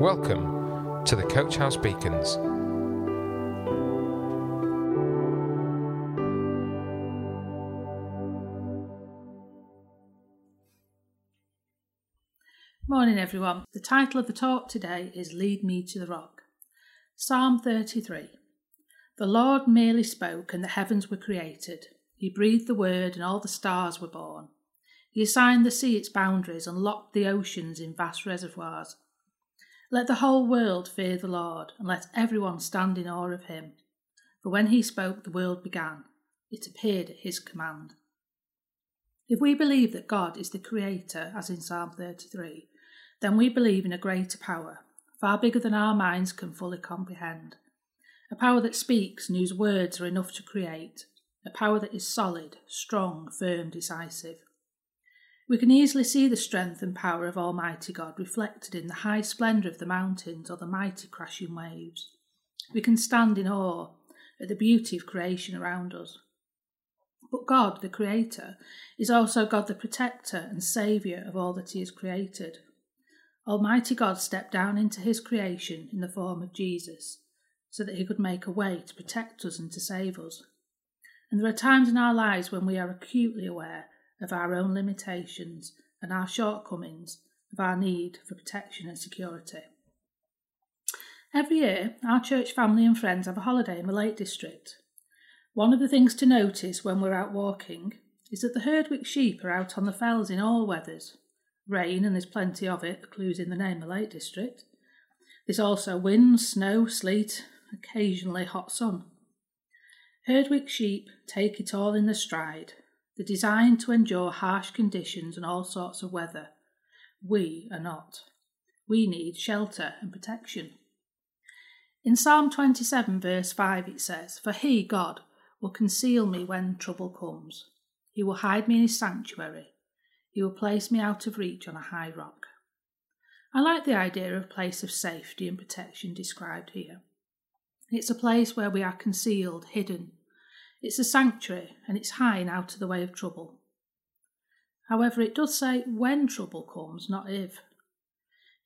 Welcome to the Coach House Beacons. Morning, everyone. The title of the talk today is Lead Me to the Rock. Psalm 33. The Lord merely spoke, and the heavens were created. He breathed the word, and all the stars were born. He assigned the sea its boundaries and locked the oceans in vast reservoirs. Let the whole world fear the Lord, and let everyone stand in awe of him. For when he spoke, the world began. It appeared at his command. If we believe that God is the Creator, as in Psalm 33, then we believe in a greater power, far bigger than our minds can fully comprehend. A power that speaks and whose words are enough to create. A power that is solid, strong, firm, decisive. We can easily see the strength and power of Almighty God reflected in the high splendour of the mountains or the mighty crashing waves. We can stand in awe at the beauty of creation around us. But God, the Creator, is also God the Protector and Saviour of all that He has created. Almighty God stepped down into His creation in the form of Jesus, so that He could make a way to protect us and to save us. And there are times in our lives when we are acutely aware of our own limitations and our shortcomings, of our need for protection and security. Every year, our church family and friends have a holiday in the Lake District. One of the things to notice when we're out walking is that the Herdwick sheep are out on the fells in all weathers. Rain, and there's plenty of it, clues in the name, the Lake District. There's also wind, snow, sleet, occasionally hot sun. Herdwick sheep take it all in the stride, they're designed to endure harsh conditions and all sorts of weather. We are not. We need shelter and protection. In Psalm 27, verse 5, it says, For he, God, will conceal me when trouble comes. He will hide me in his sanctuary. He will place me out of reach on a high rock. I like the idea of place of safety and protection described here. It's a place where we are concealed, hidden, it's a sanctuary and it's high and out of the way of trouble. However, it does say when trouble comes, not if.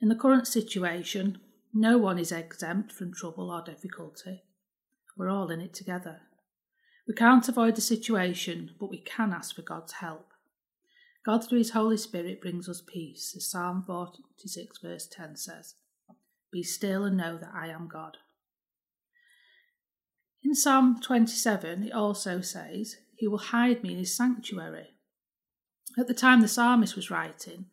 In the current situation, no one is exempt from trouble or difficulty. We're all in it together. We can't avoid the situation, but we can ask for God's help. God, through His Holy Spirit, brings us peace, as Psalm 46, verse 10 says Be still and know that I am God. In Psalm 27, it also says, He will hide me in His sanctuary. At the time the psalmist was writing,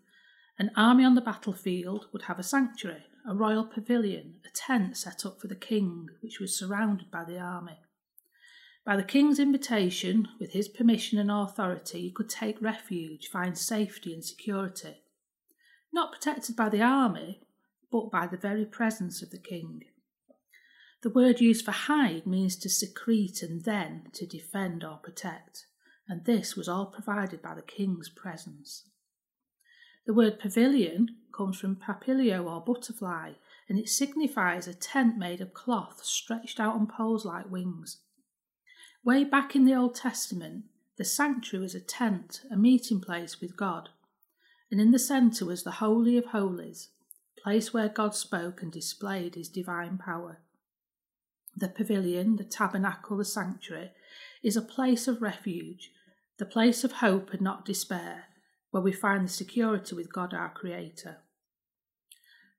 an army on the battlefield would have a sanctuary, a royal pavilion, a tent set up for the king, which was surrounded by the army. By the king's invitation, with his permission and authority, he could take refuge, find safety and security. Not protected by the army, but by the very presence of the king. The word used for hide means to secrete and then to defend or protect, and this was all provided by the king's presence. The word pavilion comes from papilio or butterfly, and it signifies a tent made of cloth stretched out on poles like wings. Way back in the Old Testament, the sanctuary was a tent, a meeting place with God, and in the centre was the Holy of Holies, place where God spoke and displayed his divine power. The pavilion, the tabernacle, the sanctuary, is a place of refuge, the place of hope and not despair, where we find the security with God our Creator.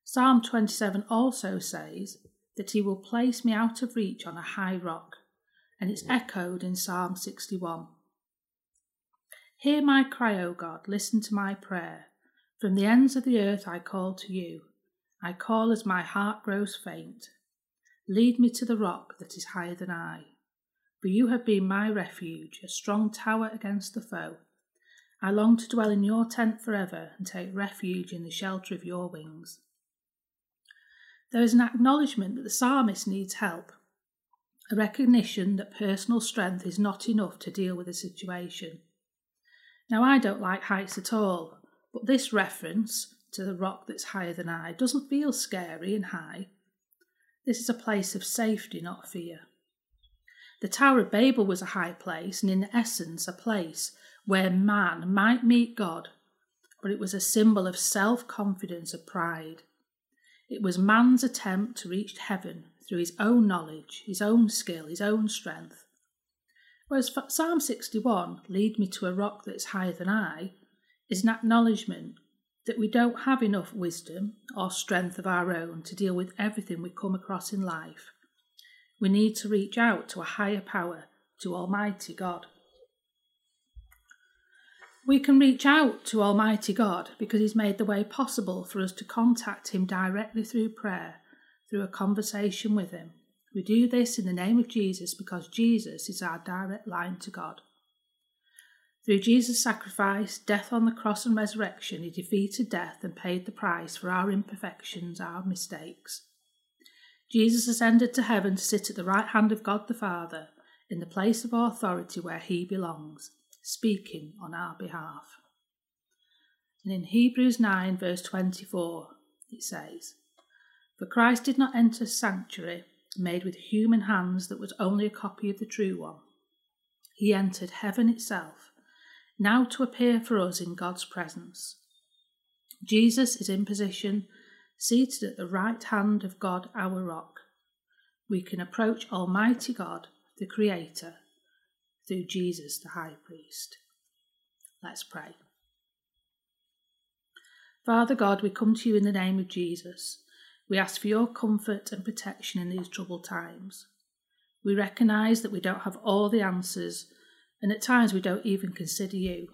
Psalm 27 also says that He will place me out of reach on a high rock, and it's echoed in Psalm 61. Hear my cry, O God, listen to my prayer. From the ends of the earth I call to you. I call as my heart grows faint. Lead me to the rock that is higher than I. For you have been my refuge, a strong tower against the foe. I long to dwell in your tent forever and take refuge in the shelter of your wings. There is an acknowledgement that the psalmist needs help, a recognition that personal strength is not enough to deal with the situation. Now, I don't like heights at all, but this reference to the rock that's higher than I doesn't feel scary and high. This is a place of safety, not fear. The Tower of Babel was a high place, and in essence, a place where man might meet God, but it was a symbol of self confidence, of pride. It was man's attempt to reach heaven through his own knowledge, his own skill, his own strength. Whereas Psalm 61, Lead me to a rock that's higher than I, is an acknowledgement that we don't have enough wisdom or strength of our own to deal with everything we come across in life. We need to reach out to a higher power, to Almighty God. We can reach out to Almighty God because He's made the way possible for us to contact Him directly through prayer, through a conversation with Him. We do this in the name of Jesus because Jesus is our direct line to God. Through Jesus' sacrifice, death on the cross, and resurrection, He defeated death and paid the price for our imperfections, our mistakes. Jesus ascended to heaven to sit at the right hand of God the Father, in the place of authority where He belongs speaking on our behalf. And in Hebrews 9, verse 24, it says, For Christ did not enter a sanctuary made with human hands that was only a copy of the true one. He entered heaven itself, now to appear for us in God's presence. Jesus is in position, seated at the right hand of God our rock. We can approach Almighty God, the Creator, through Jesus the high priest. Let's pray. Father God, we come to you in the name of Jesus. We ask for your comfort and protection in these troubled times. We recognise that we don't have all the answers, and at times we don't even consider you.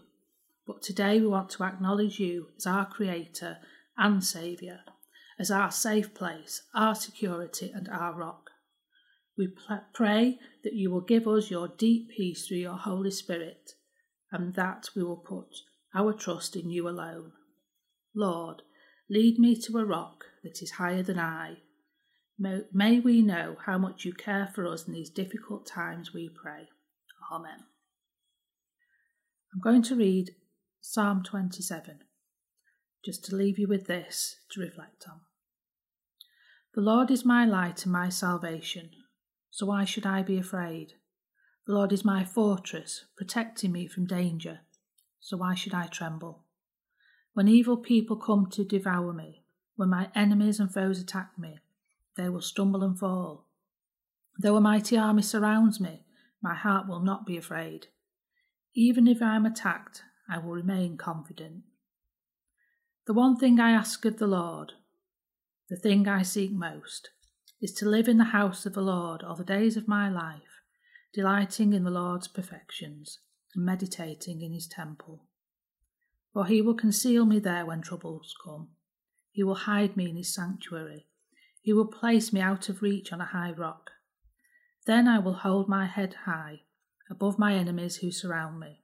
But today we want to acknowledge you as our Creator and Saviour, as our safe place, our security, and our rock. We pray that you will give us your deep peace through your Holy Spirit, and that we will put our trust in you alone. Lord, lead me to a rock that is higher than I. May we know how much you care for us in these difficult times, we pray. Amen. I'm going to read Psalm 27, just to leave you with this to reflect on. The Lord is my light and my salvation so why should I be afraid? The Lord is my fortress, protecting me from danger, so why should I tremble? When evil people come to devour me, when my enemies and foes attack me, they will stumble and fall. Though a mighty army surrounds me, my heart will not be afraid. Even if I am attacked, I will remain confident. The one thing I ask of the Lord, the thing I seek most, is to live in the house of the Lord all the days of my life, delighting in the Lord's perfections and meditating in his temple. For he will conceal me there when troubles come. He will hide me in his sanctuary. He will place me out of reach on a high rock. Then I will hold my head high above my enemies who surround me.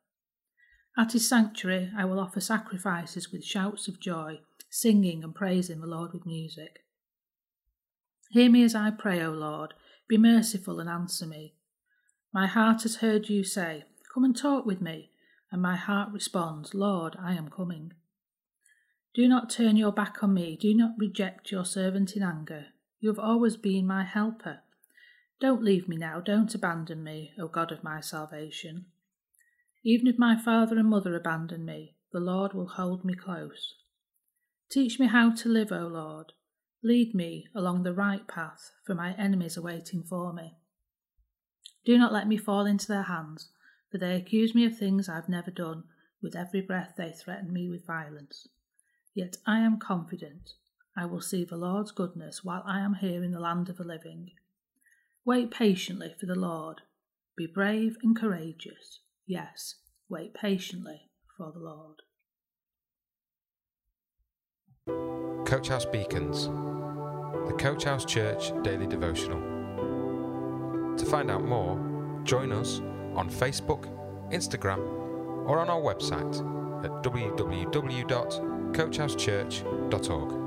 At his sanctuary I will offer sacrifices with shouts of joy, singing and praising the Lord with music. Hear me as I pray, O Lord. Be merciful and answer me. My heart has heard you say, Come and talk with me. And my heart responds, Lord, I am coming. Do not turn your back on me. Do not reject your servant in anger. You have always been my helper. Don't leave me now. Don't abandon me, O God of my salvation. Even if my father and mother abandon me, the Lord will hold me close. Teach me how to live, O Lord. Lead me along the right path, for my enemies are waiting for me. Do not let me fall into their hands, for they accuse me of things I've never done. With every breath they threaten me with violence. Yet I am confident I will see the Lord's goodness while I am here in the land of the living. Wait patiently for the Lord. Be brave and courageous. Yes, wait patiently for the Lord. Coach House Beacons, the Coach House Church Daily Devotional. To find out more, join us on Facebook, Instagram, or on our website at www.coachhousechurch.org.